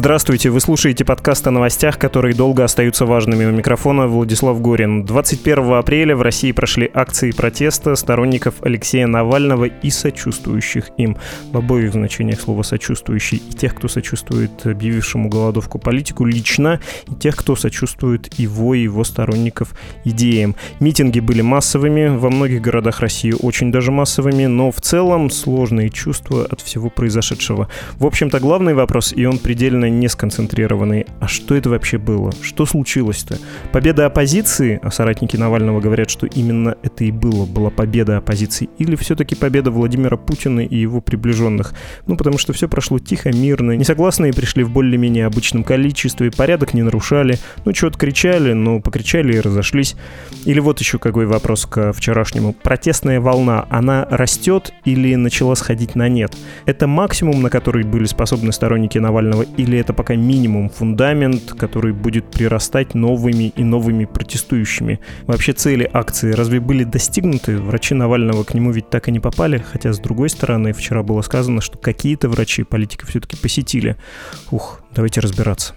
Здравствуйте, вы слушаете подкаст о новостях, которые долго остаются важными. У микрофона Владислав Горин. 21 апреля в России прошли акции протеста сторонников Алексея Навального и сочувствующих им. В обоих значениях слова «сочувствующий» и тех, кто сочувствует объявившему голодовку политику лично, и тех, кто сочувствует его и его сторонников идеям. Митинги были массовыми, во многих городах России очень даже массовыми, но в целом сложные чувства от всего произошедшего. В общем-то, главный вопрос, и он предельно не сконцентрированный. А что это вообще было? Что случилось-то? Победа оппозиции, а соратники Навального говорят, что именно это и было, была победа оппозиции, или все-таки победа Владимира Путина и его приближенных? Ну, потому что все прошло тихо, мирно, несогласные пришли в более-менее обычном количестве, порядок не нарушали, ну, что-то кричали, но покричали и разошлись. Или вот еще какой вопрос к вчерашнему. Протестная волна, она растет или начала сходить на нет? Это максимум, на который были способны сторонники Навального, или это пока минимум, фундамент, который будет прирастать новыми и новыми протестующими? Вообще цели акции разве были достигнуты? Врачи Навального к нему ведь так и не попали, хотя с другой стороны вчера было сказано, что какие-то врачи политика все-таки посетили. Ух, давайте разбираться.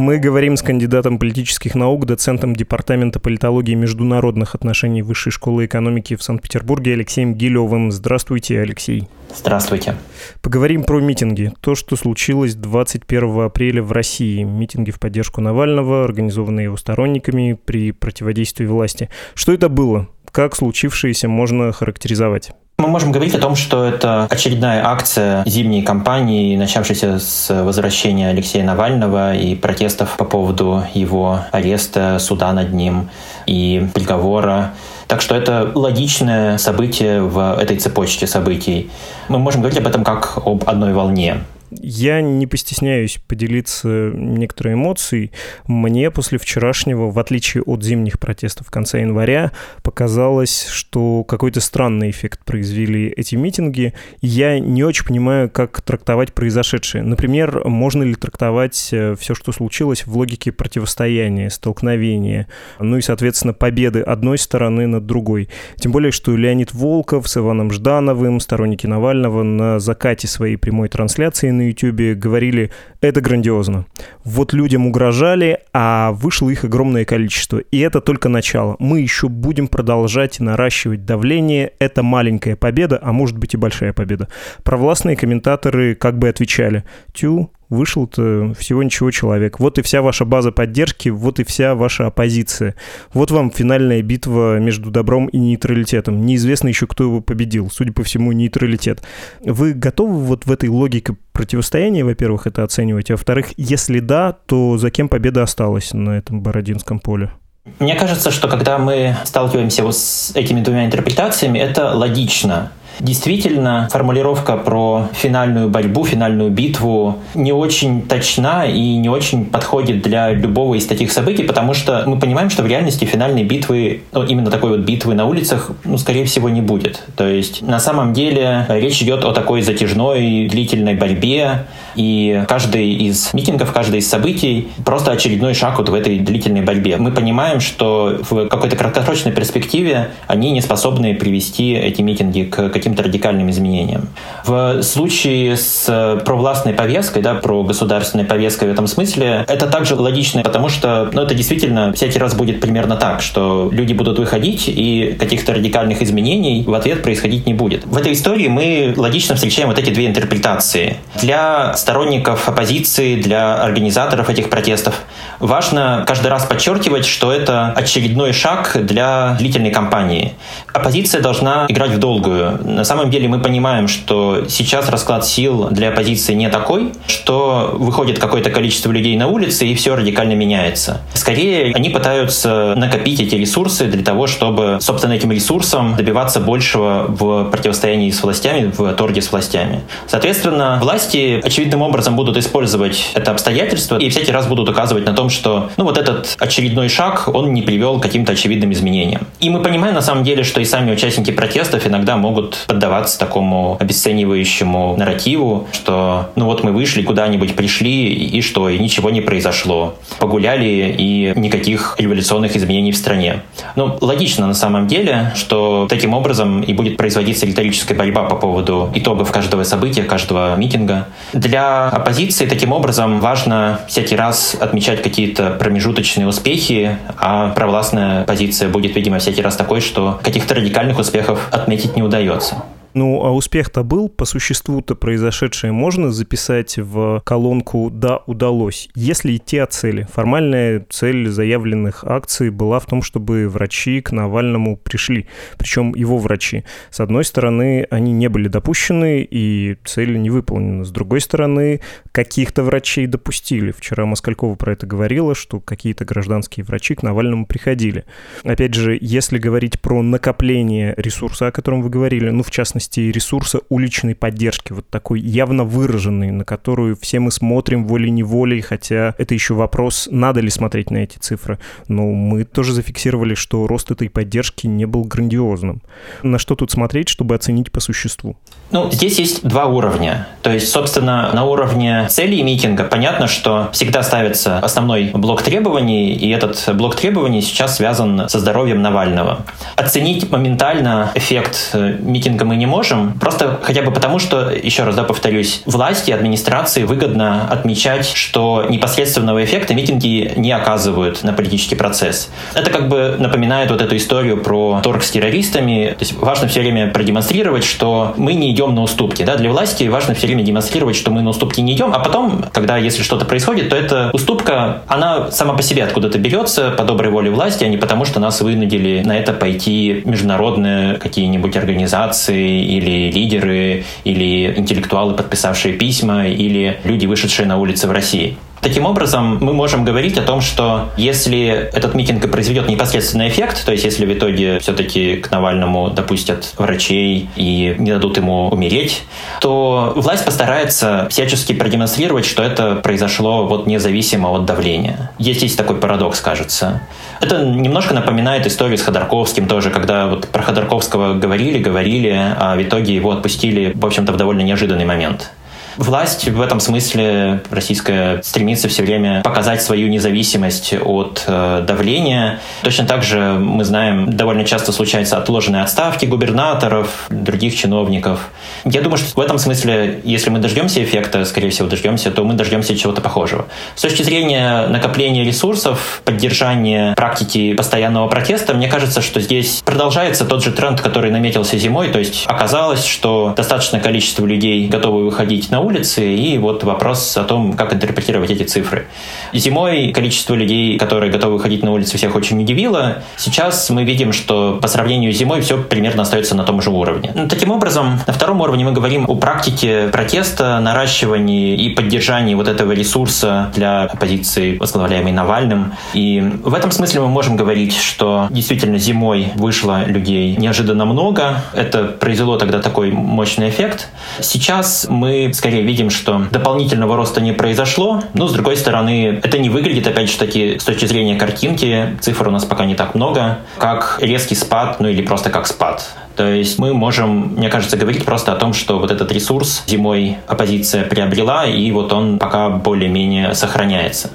Мы говорим с кандидатом политических наук, доцентом Департамента политологии и международных отношений Высшей школы экономики в Санкт-Петербурге Алексеем Гилевым. Здравствуйте, Алексей. Здравствуйте. Поговорим про митинги. То, что случилось 21 апреля в России. Митинги в поддержку Навального, организованные его сторонниками при противодействии власти. Что это было? Как случившееся можно характеризовать? Мы можем говорить о том, что это очередная акция зимней кампании, начавшейся с возвращения Алексея Навального и протестов по поводу его ареста, суда над ним и приговора. Так что это логичное событие в этой цепочке событий. Мы можем говорить об этом как об одной волне. Я не постесняюсь поделиться некоторой эмоцией. Мне после вчерашнего, в отличие от зимних протестов в конце января, показалось, что какой-то странный эффект произвели эти митинги. Я не очень понимаю, как трактовать произошедшее. Например, можно ли трактовать э, все, что случилось в логике противостояния, столкновения, ну и, соответственно, победы одной стороны над другой. Тем более, что Леонид Волков с Иваном Ждановым, сторонники Навального, на закате своей прямой трансляции на YouTube говорили, это грандиозно. Вот людям угрожали, а вышло их огромное количество. И это только начало. Мы еще будем продолжать наращивать давление. Это маленькая победа, а может быть и большая победа. Провластные комментаторы как бы отвечали, тю, вышел-то всего ничего человек. Вот и вся ваша база поддержки, вот и вся ваша оппозиция. Вот вам финальная битва между добром и нейтралитетом. Неизвестно еще, кто его победил. Судя по всему, нейтралитет. Вы готовы вот в этой логике противостояния, во-первых, это оценивать? А во-вторых, если да, то за кем победа осталась на этом Бородинском поле? Мне кажется, что когда мы сталкиваемся вот с этими двумя интерпретациями, это логично. Действительно, формулировка про финальную борьбу, финальную битву не очень точна и не очень подходит для любого из таких событий, потому что мы понимаем, что в реальности финальной битвы, ну, именно такой вот битвы на улицах, ну, скорее всего, не будет. То есть, на самом деле, речь идет о такой затяжной, длительной борьбе, и каждый из митингов, каждый из событий просто очередной шаг вот в этой длительной борьбе. Мы понимаем, что в какой-то краткосрочной перспективе они не способны привести эти митинги к каким-то радикальным изменениям. В случае с провластной повесткой, да, про государственной повесткой в этом смысле, это также логично, потому что ну, это действительно всякий раз будет примерно так, что люди будут выходить, и каких-то радикальных изменений в ответ происходить не будет. В этой истории мы логично встречаем вот эти две интерпретации. Для сторонников оппозиции, для организаторов этих протестов важно каждый раз подчеркивать, что это очередной шаг для длительной кампании. Оппозиция должна играть в долгую на самом деле мы понимаем, что сейчас расклад сил для оппозиции не такой, что выходит какое-то количество людей на улицы и все радикально меняется. Скорее, они пытаются накопить эти ресурсы для того, чтобы, собственно, этим ресурсом добиваться большего в противостоянии с властями, в торге с властями. Соответственно, власти очевидным образом будут использовать это обстоятельство и всякий раз будут указывать на том, что ну вот этот очередной шаг, он не привел к каким-то очевидным изменениям. И мы понимаем на самом деле, что и сами участники протестов иногда могут поддаваться такому обесценивающему нарративу, что ну вот мы вышли куда-нибудь, пришли, и что, и ничего не произошло. Погуляли, и никаких революционных изменений в стране. Ну, логично на самом деле, что таким образом и будет производиться риторическая борьба по поводу итогов каждого события, каждого митинга. Для оппозиции таким образом важно всякий раз отмечать какие-то промежуточные успехи, а провластная позиция будет, видимо, всякий раз такой, что каких-то радикальных успехов отметить не удается. Ну, а успех-то был, по существу-то произошедшее можно записать в колонку «Да, удалось». Если идти от цели. Формальная цель заявленных акций была в том, чтобы врачи к Навальному пришли. Причем его врачи. С одной стороны, они не были допущены, и цель не выполнена. С другой стороны, каких-то врачей допустили. Вчера Москалькова про это говорила, что какие-то гражданские врачи к Навальному приходили. Опять же, если говорить про накопление ресурса, о котором вы говорили, ну, в частности, частности, ресурса уличной поддержки, вот такой явно выраженный, на которую все мы смотрим волей-неволей, хотя это еще вопрос, надо ли смотреть на эти цифры. Но мы тоже зафиксировали, что рост этой поддержки не был грандиозным. На что тут смотреть, чтобы оценить по существу? Ну, здесь есть два уровня. То есть, собственно, на уровне целей митинга понятно, что всегда ставится основной блок требований, и этот блок требований сейчас связан со здоровьем Навального. Оценить моментально эффект э, митинга мы не можем, просто хотя бы потому, что, еще раз да, повторюсь, власти, администрации выгодно отмечать, что непосредственного эффекта митинги не оказывают на политический процесс. Это как бы напоминает вот эту историю про торг с террористами. То есть важно все время продемонстрировать, что мы не идем на уступки. Да? Для власти важно все время демонстрировать, что мы на уступки не идем, а потом, когда если что-то происходит, то эта уступка, она сама по себе откуда-то берется по доброй воле власти, а не потому, что нас вынудили на это пойти международные какие-нибудь организации или лидеры, или интеллектуалы, подписавшие письма, или люди, вышедшие на улицы в России. Таким образом, мы можем говорить о том, что если этот митинг и произведет непосредственный эффект, то есть если в итоге все-таки к Навальному допустят врачей и не дадут ему умереть, то власть постарается всячески продемонстрировать, что это произошло вот независимо от давления. Есть здесь такой парадокс, кажется. Это немножко напоминает историю с Ходорковским тоже, когда вот про Ходорковского говорили, говорили, а в итоге его отпустили, в общем-то, в довольно неожиданный момент. Власть в этом смысле российская стремится все время показать свою независимость от э, давления. Точно так же мы знаем, довольно часто случаются отложенные отставки губернаторов, других чиновников. Я думаю, что в этом смысле, если мы дождемся эффекта, скорее всего, дождемся, то мы дождемся чего-то похожего. С точки зрения накопления ресурсов, поддержания практики постоянного протеста, мне кажется, что здесь продолжается тот же тренд, который наметился зимой, то есть оказалось, что достаточное количество людей готовы выходить на на улице, и вот вопрос о том, как интерпретировать эти цифры. Зимой количество людей, которые готовы выходить на улицу, всех очень удивило. Сейчас мы видим, что по сравнению с зимой все примерно остается на том же уровне. Ну, таким образом, на втором уровне мы говорим о практике протеста, наращивании и поддержании вот этого ресурса для оппозиции, возглавляемой Навальным. И в этом смысле мы можем говорить, что действительно зимой вышло людей неожиданно много. Это произвело тогда такой мощный эффект. Сейчас мы, скорее скорее видим, что дополнительного роста не произошло. Но, с другой стороны, это не выглядит, опять же таки, с точки зрения картинки, цифр у нас пока не так много, как резкий спад, ну или просто как спад. То есть мы можем, мне кажется, говорить просто о том, что вот этот ресурс зимой оппозиция приобрела, и вот он пока более-менее сохраняется.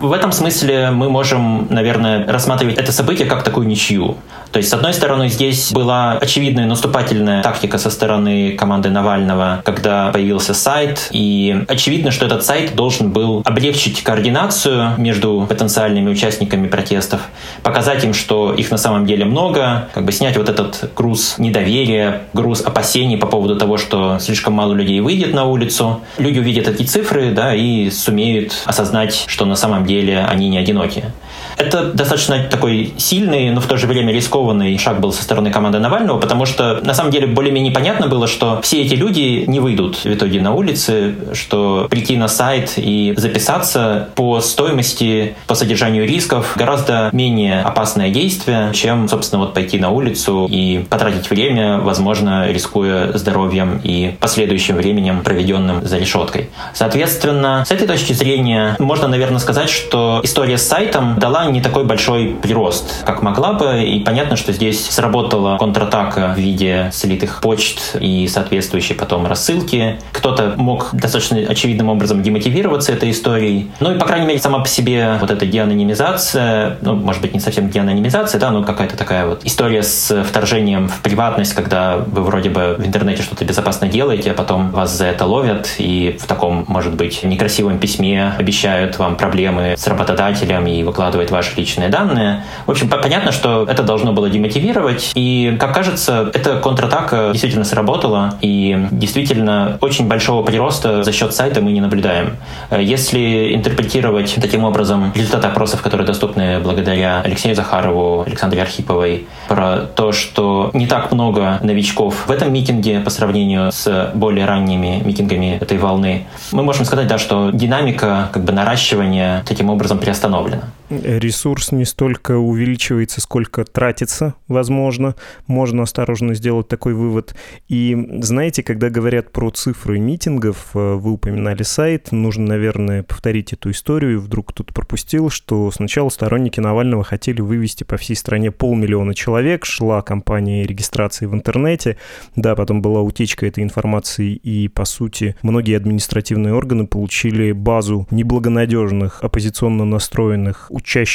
В этом смысле мы можем, наверное, рассматривать это событие как такую ничью. То есть, с одной стороны, здесь была очевидная наступательная тактика со стороны команды Навального, когда появился сайт, и очевидно, что этот сайт должен был облегчить координацию между потенциальными участниками протестов, показать им, что их на самом деле много, как бы снять вот этот груз недоверия, груз опасений по поводу того, что слишком мало людей выйдет на улицу. Люди увидят эти цифры, да, и сумеют осознать, что на самом деле они не одиноки. Это достаточно такой сильный, но в то же время рискованный шаг был со стороны команды Навального, потому что на самом деле более-менее понятно было, что все эти люди не выйдут в итоге на улицы, что прийти на сайт и записаться по стоимости, по содержанию рисков гораздо менее опасное действие, чем, собственно, вот пойти на улицу и потратить время, возможно, рискуя здоровьем и последующим временем, проведенным за решеткой. Соответственно, с этой точки зрения можно, наверное, сказать, что история с сайтом дала не такой большой прирост, как могла бы. И понятно, что здесь сработала контратака в виде слитых почт и соответствующей потом рассылки. Кто-то мог достаточно очевидным образом демотивироваться этой историей. Ну и, по крайней мере, сама по себе вот эта деанонимизация, ну, может быть, не совсем деанонимизация, да, но какая-то такая вот история с вторжением в приватность, когда вы вроде бы в интернете что-то безопасно делаете, а потом вас за это ловят и в таком, может быть, некрасивом письме обещают вам проблемы с работодателем и выкладывают ваши личные данные. В общем, понятно, что это должно было демотивировать, и, как кажется, эта контратака действительно сработала, и действительно очень большого прироста за счет сайта мы не наблюдаем. Если интерпретировать таким образом результаты опросов, которые доступны благодаря Алексею Захарову, Александре Архиповой, про то, что не так много новичков в этом митинге по сравнению с более ранними митингами этой волны, мы можем сказать, да, что динамика как бы наращивания таким образом приостановлена ресурс не столько увеличивается, сколько тратится, возможно. Можно осторожно сделать такой вывод. И знаете, когда говорят про цифры митингов, э, вы упоминали сайт, нужно, наверное, повторить эту историю. Вдруг кто-то пропустил, что сначала сторонники Навального хотели вывести по всей стране полмиллиона человек, шла кампания регистрации в интернете, да, потом была утечка этой информации, и, по сути, многие административные органы получили базу неблагонадежных, оппозиционно настроенных учащихся,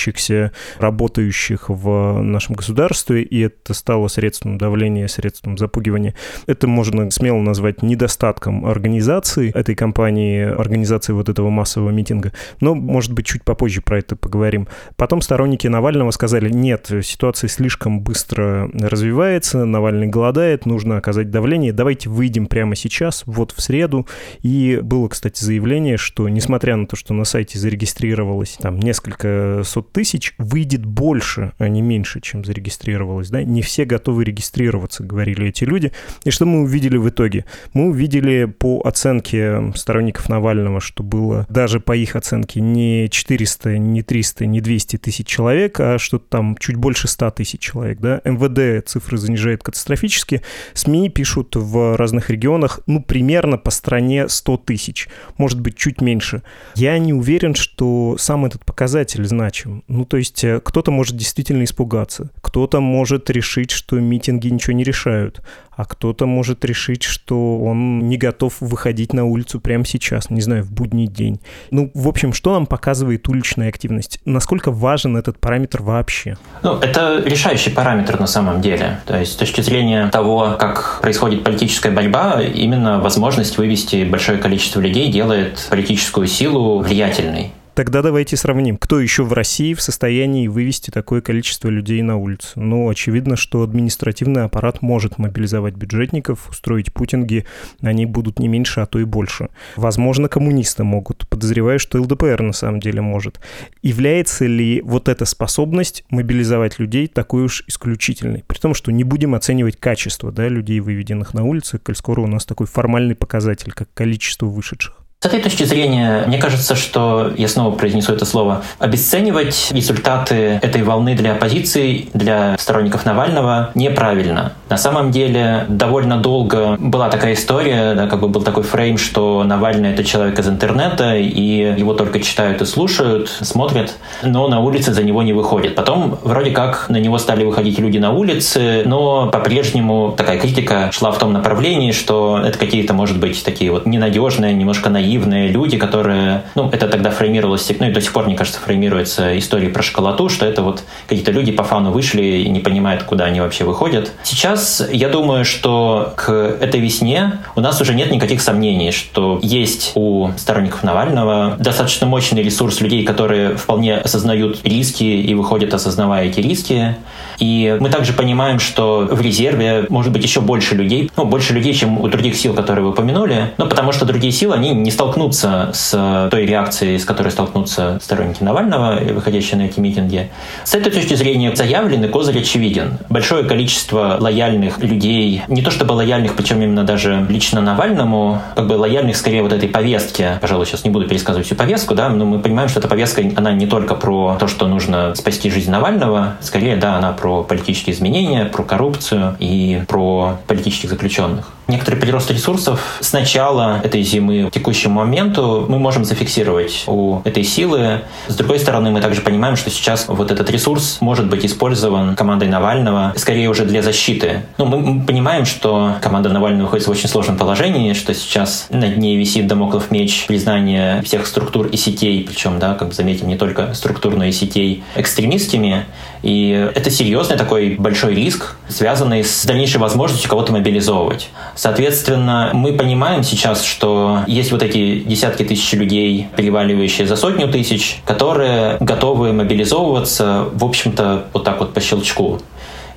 работающих в нашем государстве, и это стало средством давления, средством запугивания. Это можно смело назвать недостатком организации этой кампании, организации вот этого массового митинга. Но, может быть, чуть попозже про это поговорим. Потом сторонники Навального сказали, нет, ситуация слишком быстро развивается, Навальный голодает, нужно оказать давление, давайте выйдем прямо сейчас, вот в среду. И было, кстати, заявление, что несмотря на то, что на сайте зарегистрировалось там несколько сот тысяч выйдет больше, а не меньше, чем зарегистрировалось. Да? Не все готовы регистрироваться, говорили эти люди. И что мы увидели в итоге? Мы увидели по оценке сторонников Навального, что было даже по их оценке не 400, не 300, не 200 тысяч человек, а что-то там чуть больше 100 тысяч человек. Да? МВД цифры занижает катастрофически. СМИ пишут в разных регионах, ну, примерно по стране 100 тысяч. Может быть, чуть меньше. Я не уверен, что сам этот показатель значим. Ну, то есть э, кто-то может действительно испугаться, кто-то может решить, что митинги ничего не решают, а кто-то может решить, что он не готов выходить на улицу прямо сейчас, не знаю, в будний день. Ну, в общем, что нам показывает уличная активность? Насколько важен этот параметр вообще? Ну, это решающий параметр на самом деле. То есть с точки зрения того, как происходит политическая борьба, именно возможность вывести большое количество людей делает политическую силу влиятельной. Тогда давайте сравним, кто еще в России в состоянии вывести такое количество людей на улицу. Ну, очевидно, что административный аппарат может мобилизовать бюджетников, устроить путинги, они будут не меньше, а то и больше. Возможно, коммунисты могут, подозреваю, что ЛДПР на самом деле может. Является ли вот эта способность мобилизовать людей такой уж исключительной? При том, что не будем оценивать качество да, людей, выведенных на улицы, коль скоро у нас такой формальный показатель, как количество вышедших. С этой точки зрения, мне кажется, что, я снова произнесу это слово, обесценивать результаты этой волны для оппозиции, для сторонников Навального неправильно. На самом деле, довольно долго была такая история, да, как бы был такой фрейм, что Навальный — это человек из интернета, и его только читают и слушают, смотрят, но на улице за него не выходят. Потом вроде как на него стали выходить люди на улицы, но по-прежнему такая критика шла в том направлении, что это какие-то, может быть, такие вот ненадежные, немножко наивные наивные люди, которые, ну, это тогда фреймировалось, ну и до сих пор, мне кажется, фреймируется история про шоколаду, что это вот какие-то люди по фану вышли и не понимают, куда они вообще выходят. Сейчас я думаю, что к этой весне у нас уже нет никаких сомнений, что есть у сторонников Навального достаточно мощный ресурс людей, которые вполне осознают риски и выходят, осознавая эти риски. И мы также понимаем, что в резерве может быть еще больше людей, ну, больше людей, чем у других сил, которые вы упомянули, ну, потому что другие силы, они не столкнутся с той реакцией, с которой столкнутся сторонники Навального, выходящие на эти митинги. С этой точки зрения заявленный козырь очевиден. Большое количество лояльных людей, не то чтобы лояльных, причем именно даже лично Навальному, как бы лояльных скорее вот этой повестке. Пожалуй, сейчас не буду пересказывать всю повестку, да, но мы понимаем, что эта повестка, она не только про то, что нужно спасти жизнь Навального, скорее, да, она про политические изменения, про коррупцию и про политических заключенных. Некоторый прирост ресурсов с начала этой зимы к текущему моменту мы можем зафиксировать у этой силы. С другой стороны, мы также понимаем, что сейчас вот этот ресурс может быть использован командой Навального скорее уже для защиты. Ну, мы понимаем, что команда Навального находится в очень сложном положении, что сейчас над ней висит домоклов меч признания всех структур и сетей, причем, да, как бы заметим, не только структур, но и сетей экстремистскими. И это серьезный такой большой риск, связанный с дальнейшей возможностью кого-то мобилизовывать. Соответственно, мы понимаем сейчас, что есть вот эти десятки тысяч людей, переваливающие за сотню тысяч, которые готовы мобилизовываться, в общем-то, вот так вот по щелчку.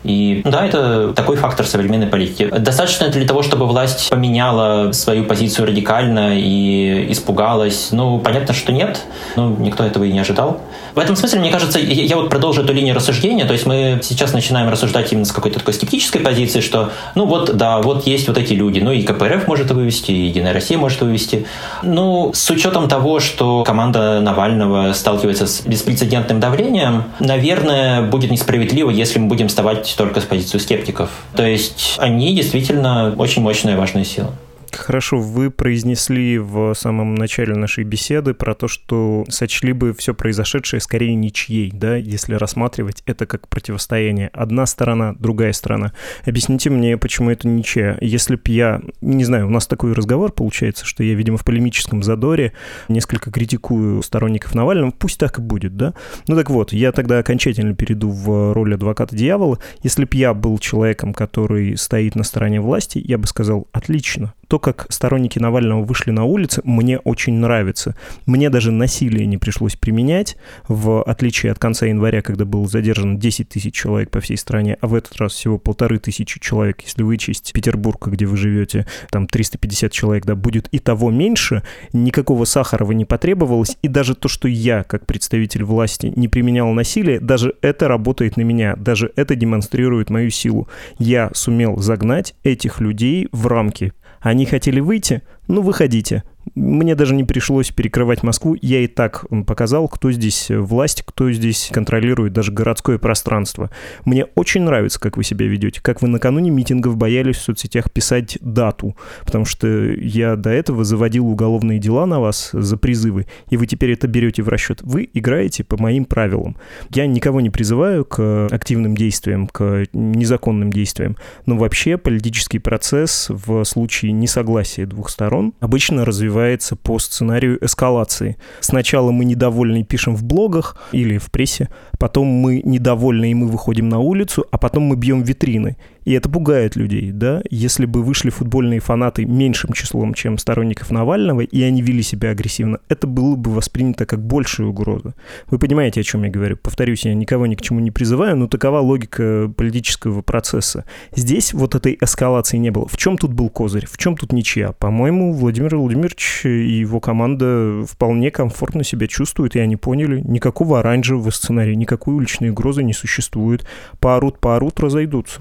И да, это такой фактор современной политики. Достаточно для того, чтобы власть поменяла свою позицию радикально и испугалась? Ну, понятно, что нет. Ну, никто этого и не ожидал. В этом смысле, мне кажется, я вот продолжу эту линию рассуждения. То есть мы сейчас начинаем рассуждать именно с какой-то такой скептической позиции, что, ну вот, да, вот есть вот эти люди. Ну и КПРФ может вывести, и Единая Россия может вывести. Ну, с учетом того, что команда Навального сталкивается с беспрецедентным давлением, наверное, будет несправедливо, если мы будем вставать только с позиции скептиков. То есть они действительно очень мощная важная сила. Хорошо, вы произнесли в самом начале нашей беседы про то, что сочли бы все произошедшее скорее ничьей, да, если рассматривать это как противостояние. Одна сторона, другая сторона. Объясните мне, почему это ничья. Если б я, не знаю, у нас такой разговор получается, что я, видимо, в полемическом задоре несколько критикую сторонников Навального, пусть так и будет, да? Ну так вот, я тогда окончательно перейду в роль адвоката дьявола. Если б я был человеком, который стоит на стороне власти, я бы сказал, отлично, то, как сторонники Навального вышли на улицы, мне очень нравится. Мне даже насилие не пришлось применять, в отличие от конца января, когда было задержано 10 тысяч человек по всей стране, а в этот раз всего полторы тысячи человек, если вычесть Петербург, где вы живете, там 350 человек, да, будет и того меньше, никакого Сахарова не потребовалось, и даже то, что я, как представитель власти, не применял насилие, даже это работает на меня, даже это демонстрирует мою силу. Я сумел загнать этих людей в рамки. Они хотели выйти? Ну, выходите. Мне даже не пришлось перекрывать Москву. Я и так показал, кто здесь власть, кто здесь контролирует даже городское пространство. Мне очень нравится, как вы себя ведете, как вы накануне митингов боялись в соцсетях писать дату, потому что я до этого заводил уголовные дела на вас за призывы, и вы теперь это берете в расчет. Вы играете по моим правилам. Я никого не призываю к активным действиям, к незаконным действиям, но вообще политический процесс в случае несогласия двух сторон обычно развивается развивается по сценарию эскалации. Сначала мы недовольны и пишем в блогах или в прессе, потом мы недовольны и мы выходим на улицу, а потом мы бьем витрины. И это пугает людей, да? Если бы вышли футбольные фанаты меньшим числом, чем сторонников Навального, и они вели себя агрессивно, это было бы воспринято как большая угроза. Вы понимаете, о чем я говорю? Повторюсь, я никого ни к чему не призываю, но такова логика политического процесса. Здесь вот этой эскалации не было. В чем тут был козырь? В чем тут ничья? По-моему, Владимир Владимирович и его команда вполне комфортно себя чувствуют, и они поняли, никакого оранжевого сценария, никакой уличной угрозы не существует. Поорут, поорут, разойдутся.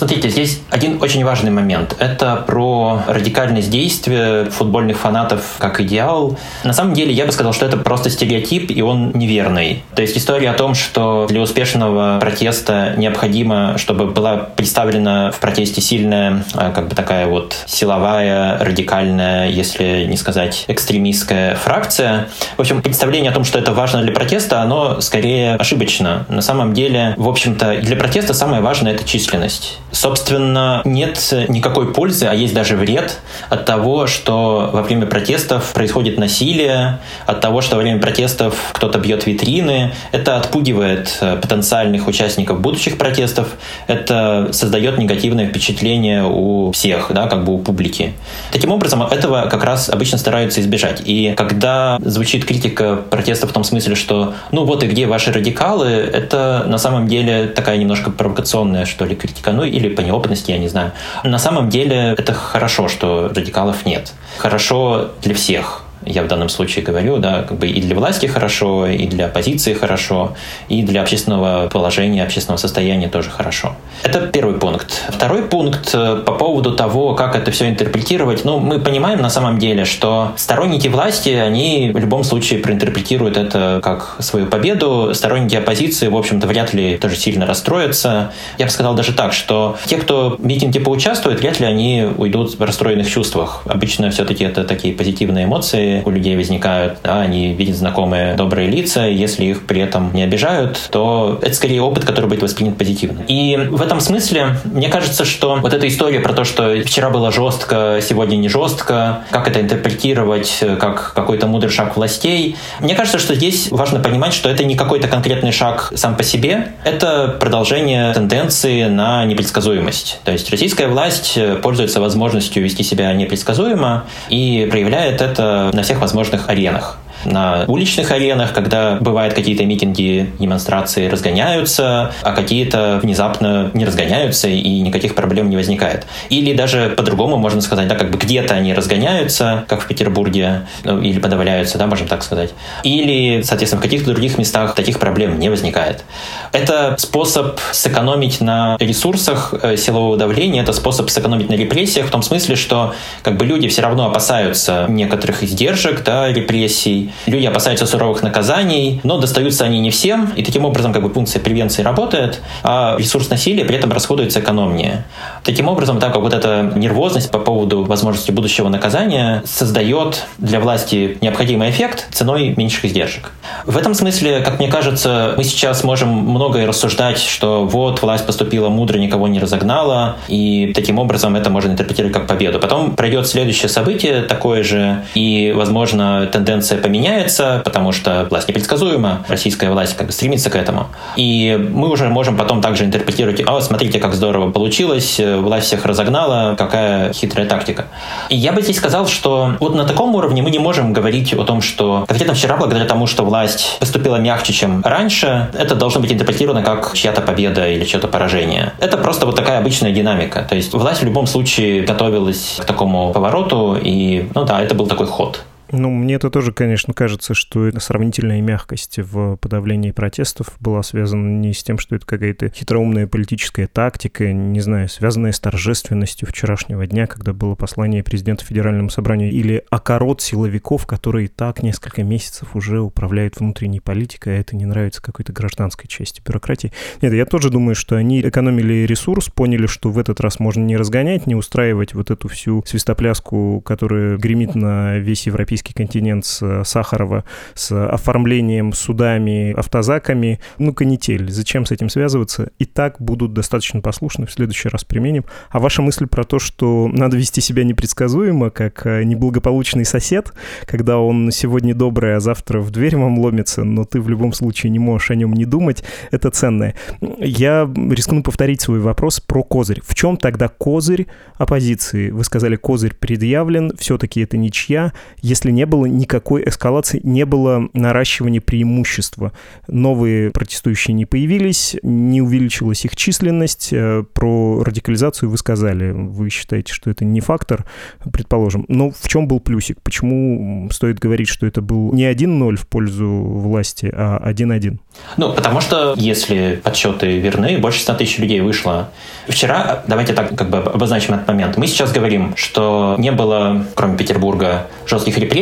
Смотрите, здесь один очень важный момент. Это про радикальность действия футбольных фанатов как идеал. На самом деле, я бы сказал, что это просто стереотип, и он неверный. То есть история о том, что для успешного протеста необходимо, чтобы была представлена в протесте сильная, а, как бы такая вот силовая, радикальная, если не сказать экстремистская фракция. В общем, представление о том, что это важно для протеста, оно скорее ошибочно. На самом деле, в общем-то, для протеста самое важное — это численность. Собственно, нет никакой пользы, а есть даже вред от того, что во время протестов происходит насилие, от того, что во время протестов кто-то бьет витрины. Это отпугивает э, потенциальных участников будущих протестов, это создает негативное впечатление у всех, да, как бы у публики. Таким образом, этого как раз обычно стараются избежать. И когда звучит критика протестов в том смысле, что ну вот и где ваши радикалы, это на самом деле такая немножко провокационная, что ли, критика. Ну и или по неопытности, я не знаю. На самом деле это хорошо, что радикалов нет. Хорошо для всех я в данном случае говорю, да, как бы и для власти хорошо, и для оппозиции хорошо, и для общественного положения, общественного состояния тоже хорошо. Это первый пункт. Второй пункт э, по поводу того, как это все интерпретировать. Ну, мы понимаем на самом деле, что сторонники власти, они в любом случае проинтерпретируют это как свою победу. Сторонники оппозиции, в общем-то, вряд ли тоже сильно расстроятся. Я бы сказал даже так, что те, кто в митинге поучаствует, вряд ли они уйдут в расстроенных чувствах. Обычно все-таки это такие позитивные эмоции у людей возникают. Да, они видят знакомые добрые лица, если их при этом не обижают, то это скорее опыт, который будет воспринят позитивно. И в этом смысле мне кажется, что вот эта история про то, что вчера было жестко, сегодня не жестко, как это интерпретировать как какой-то мудрый шаг властей, мне кажется, что здесь важно понимать, что это не какой-то конкретный шаг сам по себе, это продолжение тенденции на непредсказуемость. То есть российская власть пользуется возможностью вести себя непредсказуемо и проявляет это на всех возможных аренах на уличных аренах, когда бывают какие-то митинги, демонстрации разгоняются, а какие-то внезапно не разгоняются и никаких проблем не возникает. Или даже по-другому можно сказать, да, как бы где-то они разгоняются, как в Петербурге, ну, или подавляются, да, можем так сказать. Или, соответственно, в каких-то других местах таких проблем не возникает. Это способ сэкономить на ресурсах э, силового давления, это способ сэкономить на репрессиях в том смысле, что как бы люди все равно опасаются некоторых издержек, да, репрессий, Люди опасаются суровых наказаний, но достаются они не всем, и таким образом как бы функция превенции работает, а ресурс насилия при этом расходуется экономнее. Таким образом, так как вот эта нервозность по поводу возможности будущего наказания создает для власти необходимый эффект ценой меньших издержек. В этом смысле, как мне кажется, мы сейчас можем многое рассуждать, что вот власть поступила мудро, никого не разогнала, и таким образом это можно интерпретировать как победу. Потом пройдет следующее событие такое же, и, возможно, тенденция поменяется меняется, потому что власть непредсказуема, российская власть как бы стремится к этому. И мы уже можем потом также интерпретировать, а смотрите, как здорово получилось, власть всех разогнала, какая хитрая тактика. И я бы здесь сказал, что вот на таком уровне мы не можем говорить о том, что конкретно вчера, благодаря тому, что власть поступила мягче, чем раньше, это должно быть интерпретировано как чья-то победа или чье-то поражение. Это просто вот такая обычная динамика. То есть власть в любом случае готовилась к такому повороту, и, ну да, это был такой ход. Ну, мне это тоже, конечно, кажется, что сравнительная мягкость в подавлении протестов была связана не с тем, что это какая-то хитроумная политическая тактика, не знаю, связанная с торжественностью вчерашнего дня, когда было послание президента Федеральному собранию, или окорот силовиков, которые так несколько месяцев уже управляют внутренней политикой, а это не нравится какой-то гражданской части бюрократии. Нет, я тоже думаю, что они экономили ресурс, поняли, что в этот раз можно не разгонять, не устраивать вот эту всю свистопляску, которая гремит на весь европейский европейский континент с э, Сахарова, с оформлением судами, автозаками. Ну, канитель. Зачем с этим связываться? И так будут достаточно послушны, в следующий раз применим. А ваша мысль про то, что надо вести себя непредсказуемо, как э, неблагополучный сосед, когда он сегодня добрый, а завтра в дверь вам ломится, но ты в любом случае не можешь о нем не думать, это ценное. Я рискну повторить свой вопрос про козырь. В чем тогда козырь оппозиции? Вы сказали, козырь предъявлен, все-таки это ничья. Если если не было никакой эскалации, не было наращивания преимущества. Новые протестующие не появились, не увеличилась их численность. Э, про радикализацию вы сказали. Вы считаете, что это не фактор, предположим. Но в чем был плюсик? Почему стоит говорить, что это был не 1-0 в пользу власти, а 1-1? Ну, потому что, если подсчеты верны, больше 100 тысяч людей вышло. Вчера, давайте так как бы обозначим этот момент. Мы сейчас говорим, что не было, кроме Петербурга, жестких репрессий,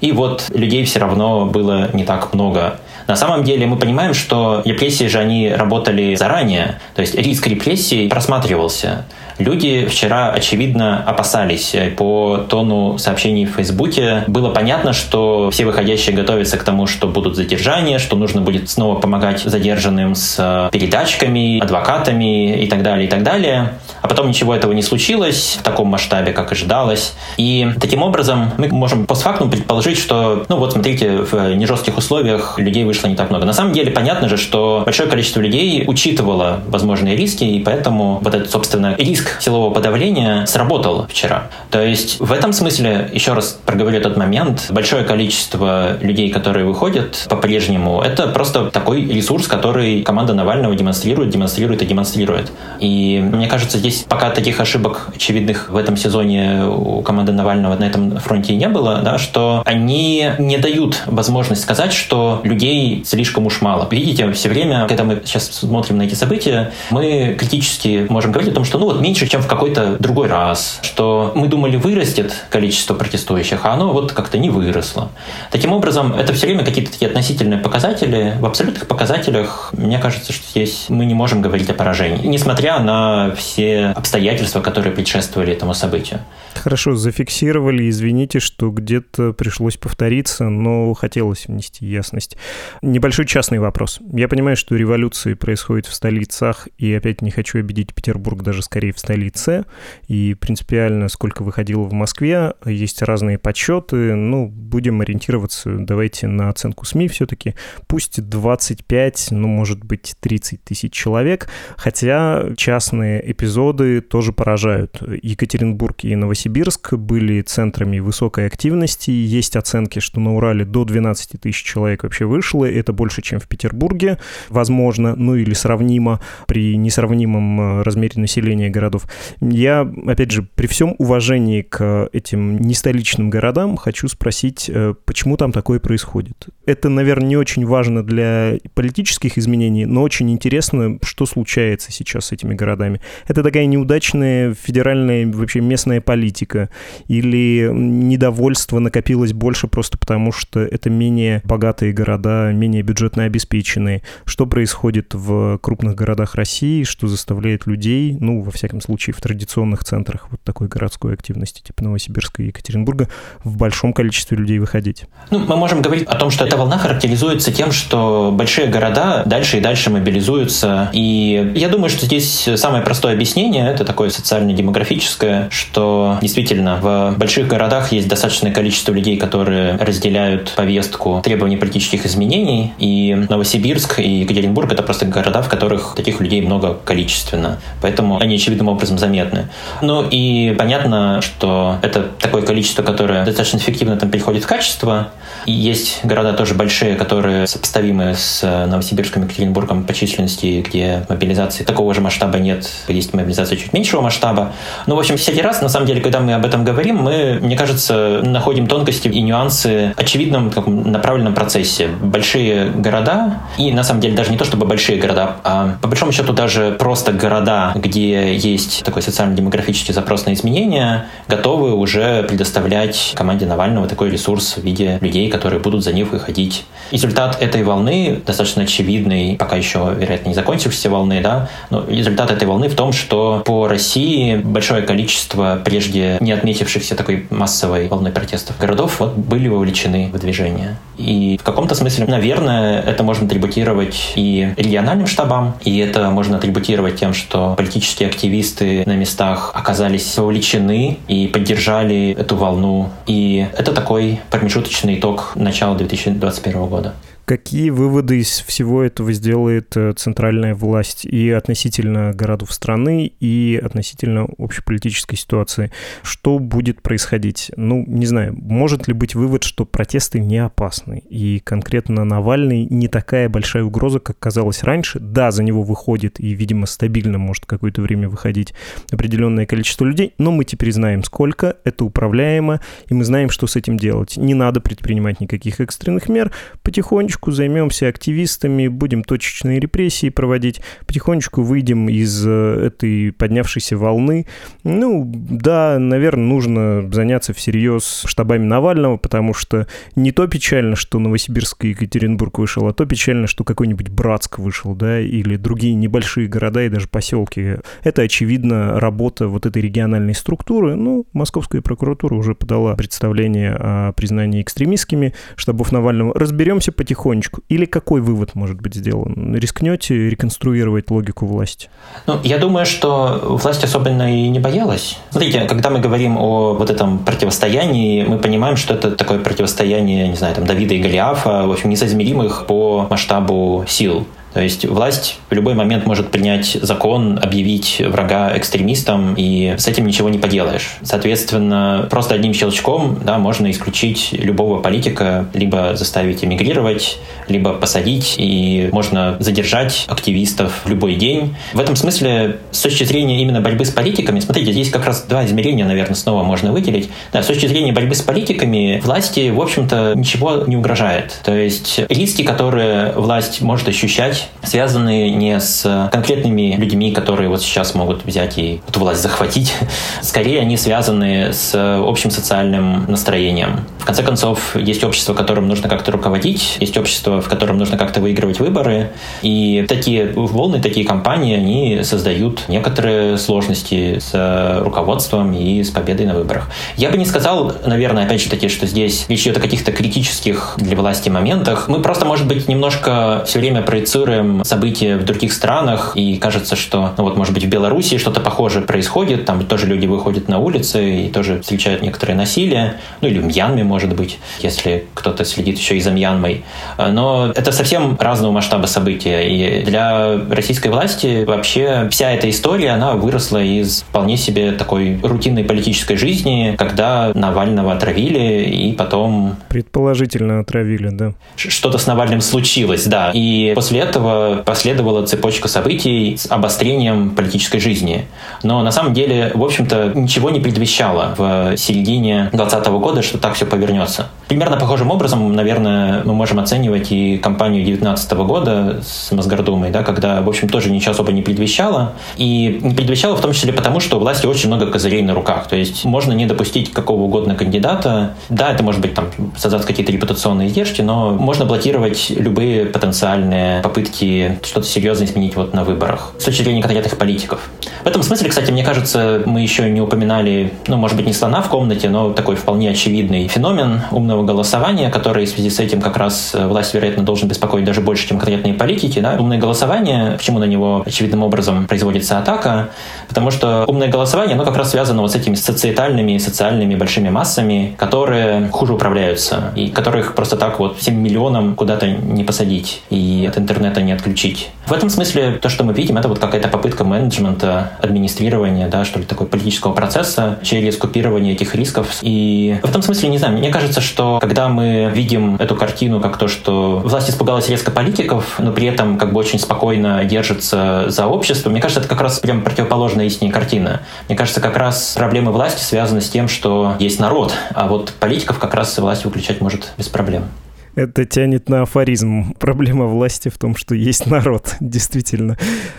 и вот людей все равно было не так много. На самом деле мы понимаем, что репрессии же они работали заранее, то есть риск репрессий просматривался. Люди вчера, очевидно, опасались. По тону сообщений в Фейсбуке было понятно, что все выходящие готовятся к тому, что будут задержания, что нужно будет снова помогать задержанным с передачками, адвокатами и так далее, и так далее. А потом ничего этого не случилось в таком масштабе, как ожидалось. И таким образом мы можем постфактум предположить, что, ну вот смотрите, в нежестких условиях людей вышло не так много. На самом деле понятно же, что большое количество людей учитывало возможные риски, и поэтому вот этот, собственно, риск силового подавления сработал вчера. То есть в этом смысле, еще раз проговорю этот момент, большое количество людей, которые выходят по-прежнему, это просто такой ресурс, который команда Навального демонстрирует, демонстрирует и демонстрирует. И мне кажется, здесь пока таких ошибок очевидных в этом сезоне у команды Навального на этом фронте не было, да, что они не дают возможность сказать, что людей слишком уж мало. Видите, все время, когда мы сейчас смотрим на эти события, мы критически можем говорить о том, что ну вот меньше, чем в какой-то другой раз, что мы думали вырастет количество протестующих, а оно вот как-то не выросло. Таким образом, это все время какие-то такие относительные показатели. В абсолютных показателях, мне кажется, что здесь мы не можем говорить о поражении, несмотря на все обстоятельства, которые предшествовали этому событию. Хорошо, зафиксировали. Извините, что где-то пришлось повториться, но хотелось внести ясность. Небольшой частный вопрос. Я понимаю, что революции происходят в столицах, и опять не хочу обидеть Петербург даже скорее в столице. И принципиально, сколько выходило в Москве, есть разные подсчеты. Ну, будем ориентироваться, давайте на оценку СМИ все-таки. Пусть 25, ну, может быть, 30 тысяч человек, хотя частные эпизоды тоже поражают. Екатеринбург и Новосибирск были центрами высокой активности. Есть оценки, что на Урале до 12 тысяч человек вообще вышло. Это больше, чем в Петербурге, возможно, ну или сравнимо при несравнимом э, размере населения городов. Я, опять же, при всем уважении к этим нестоличным городам хочу спросить, э, почему там такое происходит. Это, наверное, не очень важно для политических изменений, но очень интересно, что случается сейчас с этими городами. Это такая неудачная федеральная, вообще местная политика, или недовольство накопилось больше просто потому, что это менее богатые города, менее бюджетно обеспеченные. Что происходит в крупных городах России, что заставляет людей, ну, во всяком случае, в традиционных центрах вот такой городской активности, типа Новосибирска и Екатеринбурга, в большом количестве людей выходить? Ну, мы можем говорить о том, что эта волна характеризуется тем, что большие города дальше и дальше мобилизуются. И я думаю, что здесь самое простое объяснение, это такое социально-демографическое, что Действительно, в больших городах есть достаточное количество людей, которые разделяют повестку требований политических изменений, и Новосибирск и Екатеринбург — это просто города, в которых таких людей много количественно, поэтому они очевидным образом заметны. Ну и понятно, что это такое количество, которое достаточно эффективно там переходит в качество, и есть города тоже большие, которые сопоставимы с Новосибирском и Екатеринбургом по численности, где мобилизации такого же масштаба нет, есть мобилизация чуть меньшего масштаба. Ну, в общем, всякий раз, на самом деле, когда мы об этом говорим, мы, мне кажется, находим тонкости и нюансы очевидном таком направленном процессе. Большие города, и на самом деле даже не то чтобы большие города, а по большому счету даже просто города, где есть такой социально-демографический запрос на изменения, готовы уже предоставлять команде Навального такой ресурс в виде людей, которые будут за них выходить. Результат этой волны достаточно очевидный, пока еще, вероятно, не закончившейся волны, да, но результат этой волны в том, что по России большое количество прежде не отметившихся такой массовой волной протестов городов вот, были вовлечены в движение. И в каком-то смысле, наверное, это можно атрибутировать и региональным штабам, и это можно атрибутировать тем, что политические активисты на местах оказались вовлечены и поддержали эту волну. И это такой промежуточный итог начала 2021 года. Какие выводы из всего этого сделает э, центральная власть и относительно городов страны, и относительно общеполитической ситуации? Что будет происходить? Ну, не знаю, может ли быть вывод, что протесты не опасны, и конкретно Навальный не такая большая угроза, как казалось раньше? Да, за него выходит, и, видимо, стабильно может какое-то время выходить определенное количество людей, но мы теперь знаем, сколько, это управляемо, и мы знаем, что с этим делать. Не надо предпринимать никаких экстренных мер, потихонечку потихонечку займемся активистами, будем точечные репрессии проводить, потихонечку выйдем из э, этой поднявшейся волны. Ну, да, наверное, нужно заняться всерьез штабами Навального, потому что не то печально, что Новосибирск и Екатеринбург вышел, а то печально, что какой-нибудь Братск вышел, да, или другие небольшие города и даже поселки. Это, очевидно, работа вот этой региональной структуры. Ну, московская прокуратура уже подала представление о признании экстремистскими штабов Навального. Разберемся потихоньку потихонечку? Или какой вывод может быть сделан? Рискнете реконструировать логику власти? Ну, я думаю, что власть особенно и не боялась. Смотрите, когда мы говорим о вот этом противостоянии, мы понимаем, что это такое противостояние, не знаю, там, Давида и Голиафа, в общем, несоизмеримых по масштабу сил. То есть власть в любой момент может принять закон, объявить врага экстремистом, и с этим ничего не поделаешь. Соответственно, просто одним щелчком да, можно исключить любого политика, либо заставить эмигрировать, либо посадить, и можно задержать активистов в любой день. В этом смысле, с точки зрения именно борьбы с политиками, смотрите, здесь как раз два измерения, наверное, снова можно выделить. Да, с точки зрения борьбы с политиками, власти, в общем-то, ничего не угрожает. То есть риски, которые власть может ощущать, связаны не с конкретными людьми, которые вот сейчас могут взять и эту власть захватить. Скорее, они связаны с общим социальным настроением. В конце концов, есть общество, которым нужно как-то руководить, есть общество, в котором нужно как-то выигрывать выборы. И такие волны, такие компании, они создают некоторые сложности с руководством и с победой на выборах. Я бы не сказал, наверное, опять же таки, что здесь речь идет о каких-то критических для власти моментах. Мы просто, может быть, немножко все время проецируем события в других странах, и кажется, что, ну вот, может быть, в Беларуси что-то похожее происходит, там тоже люди выходят на улицы и тоже встречают некоторое насилие, ну или в Мьянме, может быть, если кто-то следит еще и за Мьянмой. Но это совсем разного масштаба события, и для российской власти вообще вся эта история, она выросла из вполне себе такой рутинной политической жизни, когда Навального отравили, и потом... Предположительно отравили, да. Что-то с Навальным случилось, да. И после этого последовала цепочка событий с обострением политической жизни. Но на самом деле, в общем-то, ничего не предвещало в середине 2020 года, что так все повернется. Примерно похожим образом, наверное, мы можем оценивать и кампанию 2019 года с Мосгордумой, да, когда, в общем, тоже ничего особо не предвещало. И не предвещало в том числе потому, что у власти очень много козырей на руках. То есть можно не допустить какого угодно кандидата. Да, это может быть там создать какие-то репутационные издержки, но можно блокировать любые потенциальные попытки что-то серьезно изменить вот на выборах с точки зрения конкретных политиков. В этом смысле, кстати, мне кажется, мы еще не упоминали, ну, может быть, не слона в комнате, но такой вполне очевидный феномен умного голосования, который в связи с этим как раз э, власть, вероятно, должен беспокоить даже больше, чем конкретные политики. Да? Умное голосование, почему на него очевидным образом производится атака? Потому что умное голосование, оно как раз связано вот с этими социетальными социальными большими массами, которые хуже управляются, и которых просто так вот всем миллионам куда-то не посадить и от интернета не отключить. В этом смысле то, что мы видим, это вот какая-то попытка менеджмента, администрирования, да, что ли, такой политического процесса через купирование этих рисков. И в этом смысле, не знаю, мне кажется, что когда мы видим эту картину как то, что власть испугалась резко политиков, но при этом как бы очень спокойно держится за общество, мне кажется, это как раз прям противоположная истине картина. Мне кажется, как раз проблемы власти связаны с тем, что есть народ, а вот политиков как раз власть выключать может без проблем. Это тянет на афоризм. Проблема власти в том, что есть народ, действительно.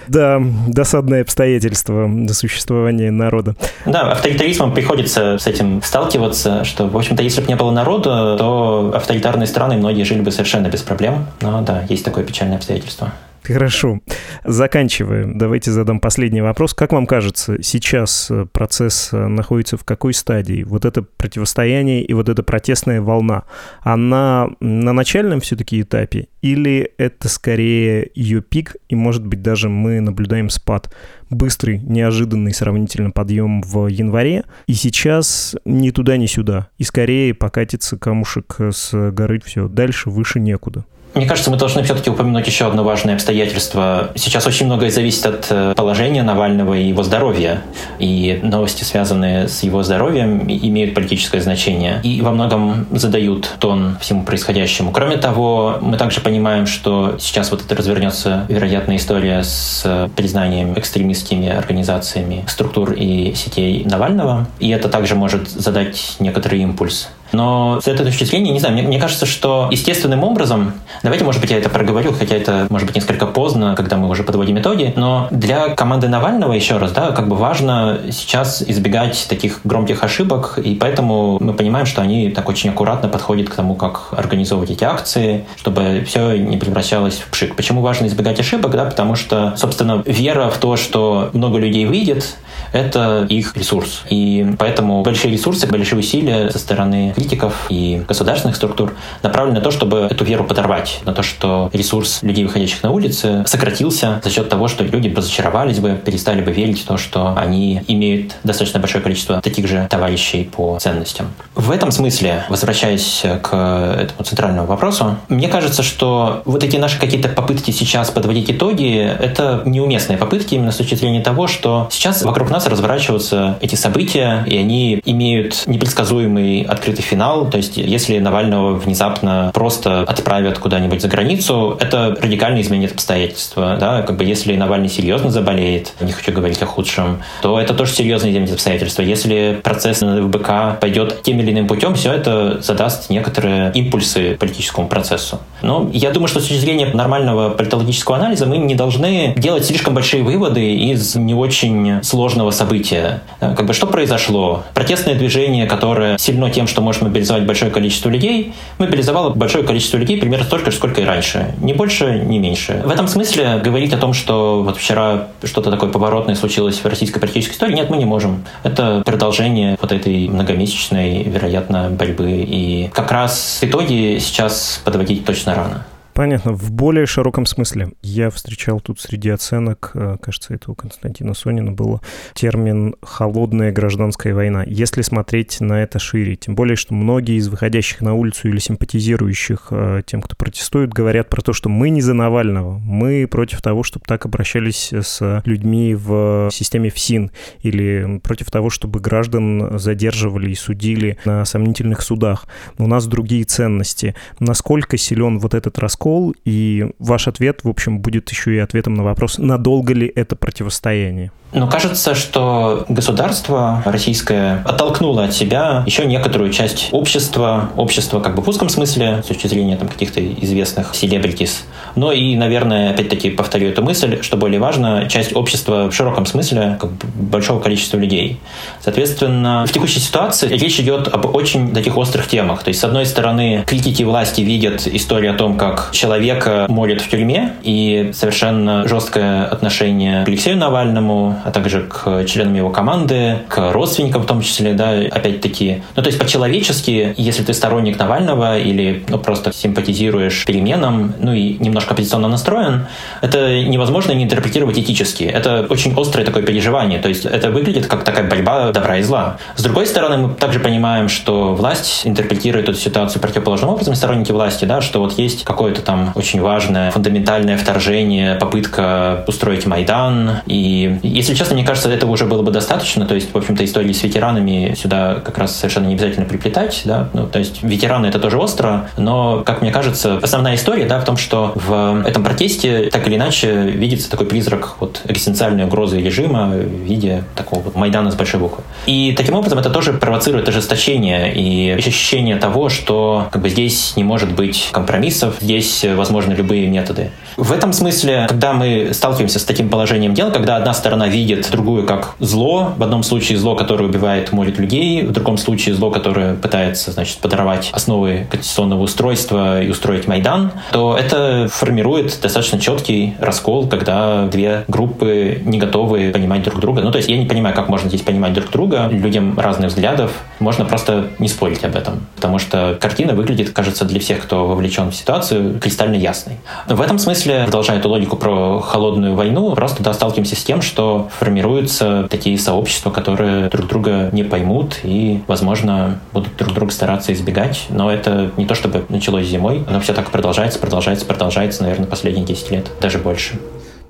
Да, досадное обстоятельство существования народа. Да, авторитаризмом приходится с этим сталкиваться, что, в общем-то, если бы не было народа, то авторитарные страны многие жили бы совершенно без проблем. Но да, есть такое печальное обстоятельство. Хорошо. Заканчиваем. Давайте задам последний вопрос. Как вам кажется, сейчас э, процесс э, находится в какой стадии? Вот это противостояние и вот эта протестная волна, она на начальном все-таки этапе? Или это скорее ее пик, и, может быть, даже мы наблюдаем спад? Быстрый, неожиданный сравнительно подъем в январе, и сейчас ни туда, ни сюда. И скорее покатится камушек с горы все дальше, выше некуда. Мне кажется, мы должны все-таки упомянуть еще одно важное обстоятельство. Сейчас очень многое зависит от э, положения Навального и его здоровья. И новости, связанные с его здоровьем, имеют политическое значение и во многом задают тон всему происходящему. Кроме того, мы также понимаем, что сейчас вот это развернется, вероятно, история с признанием экстремистскими организациями структур и сетей Навального. И это также может задать некоторый импульс но с этой точки зрения, не знаю, мне, мне кажется, что естественным образом, давайте, может быть, я это проговорю, хотя это, может быть, несколько поздно, когда мы уже подводим итоги, но для команды Навального, еще раз, да, как бы важно сейчас избегать таких громких ошибок, и поэтому мы понимаем, что они так очень аккуратно подходят к тому, как организовывать эти акции, чтобы все не превращалось в пшик. Почему важно избегать ошибок? Да, потому что, собственно, вера в то, что много людей выйдет, это их ресурс. И поэтому большие ресурсы, большие усилия со стороны политиков и государственных структур направлен на то, чтобы эту веру подорвать, на то, что ресурс людей, выходящих на улицы, сократился за счет того, что люди разочаровались бы, перестали бы верить в то, что они имеют достаточно большое количество таких же товарищей по ценностям. В этом смысле, возвращаясь к этому центральному вопросу, мне кажется, что вот эти наши какие-то попытки сейчас подводить итоги, это неуместные попытки именно с точки зрения того, что сейчас вокруг нас разворачиваются эти события, и они имеют непредсказуемый открытый финал. То есть, если Навального внезапно просто отправят куда-нибудь за границу, это радикально изменит обстоятельства. Да? Как бы если Навальный серьезно заболеет, не хочу говорить о худшем, то это тоже серьезно изменит обстоятельства. Если процесс на ФБК пойдет тем или иным путем, все это задаст некоторые импульсы политическому процессу. Но я думаю, что с точки зрения нормального политологического анализа мы не должны делать слишком большие выводы из не очень сложного события. Как бы что произошло? Протестное движение, которое сильно тем, что может мобилизовать большое количество людей, мобилизовало большое количество людей примерно столько же, сколько и раньше. Ни больше, ни меньше. В этом смысле говорить о том, что вот вчера что-то такое поворотное случилось в российской политической истории, нет, мы не можем. Это продолжение вот этой многомесячной, вероятно, борьбы. И как раз итоги сейчас подводить точно рано. Понятно. В более широком смысле. Я встречал тут среди оценок, э, кажется, это у Константина Сонина было, термин «холодная гражданская война». Если смотреть на это шире, тем более, что многие из выходящих на улицу или симпатизирующих э, тем, кто протестует, говорят про то, что мы не за Навального, мы против того, чтобы так обращались с людьми в системе ФСИН, или против того, чтобы граждан задерживали и судили на сомнительных судах. У нас другие ценности. Насколько силен вот этот раскол раскол, и ваш ответ, в общем, будет еще и ответом на вопрос, надолго ли это противостояние. Но кажется, что государство российское оттолкнуло от себя еще некоторую часть общества, общества как бы в узком смысле, с точки зрения там, каких-то известных селебритис, но и, наверное, опять-таки повторю эту мысль, что более важно, часть общества в широком смысле как бы большого количества людей. Соответственно, в текущей ситуации речь идет об очень таких острых темах. То есть, с одной стороны, критики власти видят историю о том, как человека молят в тюрьме, и совершенно жесткое отношение к Алексею Навальному, а также к членам его команды, к родственникам в том числе, да, опять-таки. Ну, то есть по-человечески, если ты сторонник Навального или ну, просто симпатизируешь переменам, ну и немножко оппозиционно настроен, это невозможно не интерпретировать этически. Это очень острое такое переживание, то есть это выглядит как такая борьба добра и зла. С другой стороны, мы также понимаем, что власть интерпретирует эту ситуацию противоположным образом, сторонники власти, да, что вот есть какое-то там очень важное фундаментальное вторжение, попытка устроить Майдан, и если если честно, мне кажется, этого уже было бы достаточно. То есть, в общем-то, истории с ветеранами сюда как раз совершенно не обязательно приплетать. Да? Ну, то есть, ветераны — это тоже остро, но, как мне кажется, основная история да, в том, что в этом протесте так или иначе видится такой призрак вот, экзистенциальной угрозы режима в виде такого вот Майдана с большой буквы. И таким образом это тоже провоцирует ожесточение и ощущение того, что как бы, здесь не может быть компромиссов, здесь возможны любые методы. В этом смысле, когда мы сталкиваемся с таким положением дел, когда одна сторона видит другую как зло, в одном случае зло, которое убивает, молит людей, в другом случае зло, которое пытается, значит, подорвать основы конституционного устройства и устроить Майдан, то это формирует достаточно четкий раскол, когда две группы не готовы понимать друг друга. Ну, то есть я не понимаю, как можно здесь понимать друг друга, людям разных взглядов, можно просто не спорить об этом, потому что картина выглядит, кажется, для всех, кто вовлечен в ситуацию, кристально ясной. В этом смысле, продолжая эту логику про холодную войну, просто да, сталкиваемся с тем, что формируются такие сообщества, которые друг друга не поймут и, возможно, будут друг друга стараться избегать. Но это не то, чтобы началось зимой. Оно все так продолжается, продолжается, продолжается, наверное, последние 10 лет, даже больше.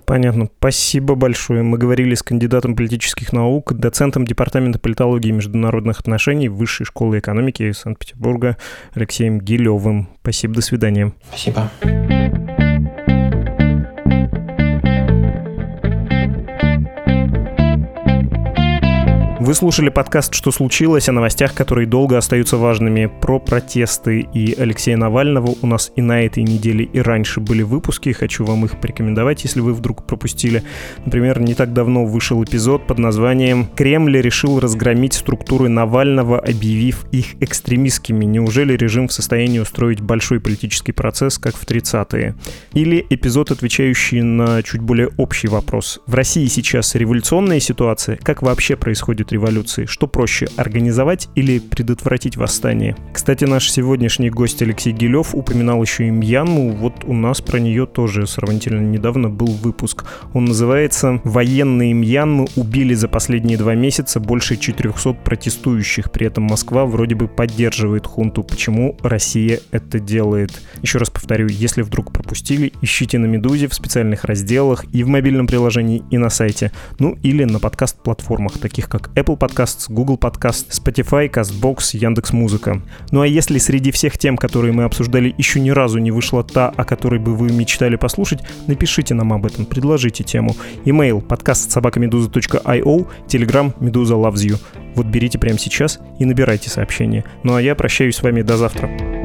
Понятно. Спасибо большое. Мы говорили с кандидатом политических наук, доцентом Департамента политологии и международных отношений Высшей школы экономики Санкт-Петербурга Алексеем Гилевым. Спасибо, до свидания. Спасибо. Вы слушали подкаст «Что случилось?» о новостях, которые долго остаются важными про протесты и Алексея Навального. У нас и на этой неделе, и раньше были выпуски. Хочу вам их порекомендовать, если вы вдруг пропустили. Например, не так давно вышел эпизод под названием «Кремль решил разгромить структуры Навального, объявив их экстремистскими. Неужели режим в состоянии устроить большой политический процесс, как в 30-е?» Или эпизод, отвечающий на чуть более общий вопрос. В России сейчас революционная ситуация. Как вообще происходит революции? Что проще, организовать или предотвратить восстание? Кстати, наш сегодняшний гость Алексей Гилев упоминал еще и Мьянму. Вот у нас про нее тоже сравнительно недавно был выпуск. Он называется «Военные Мьянмы убили за последние два месяца больше 400 протестующих». При этом Москва вроде бы поддерживает хунту. Почему Россия это делает? Еще раз повторю, если вдруг пропустили, ищите на «Медузе» в специальных разделах и в мобильном приложении, и на сайте. Ну или на подкаст-платформах, таких как Apple Podcasts, Google Podcasts, Spotify, CastBox, Яндекс.Музыка. Ну а если среди всех тем, которые мы обсуждали, еще ни разу не вышла та, о которой бы вы мечтали послушать, напишите нам об этом, предложите тему. Email подкаст собакамедуза.io, Telegram Медуза Loves You. Вот берите прямо сейчас и набирайте сообщение. Ну а я прощаюсь с вами до завтра.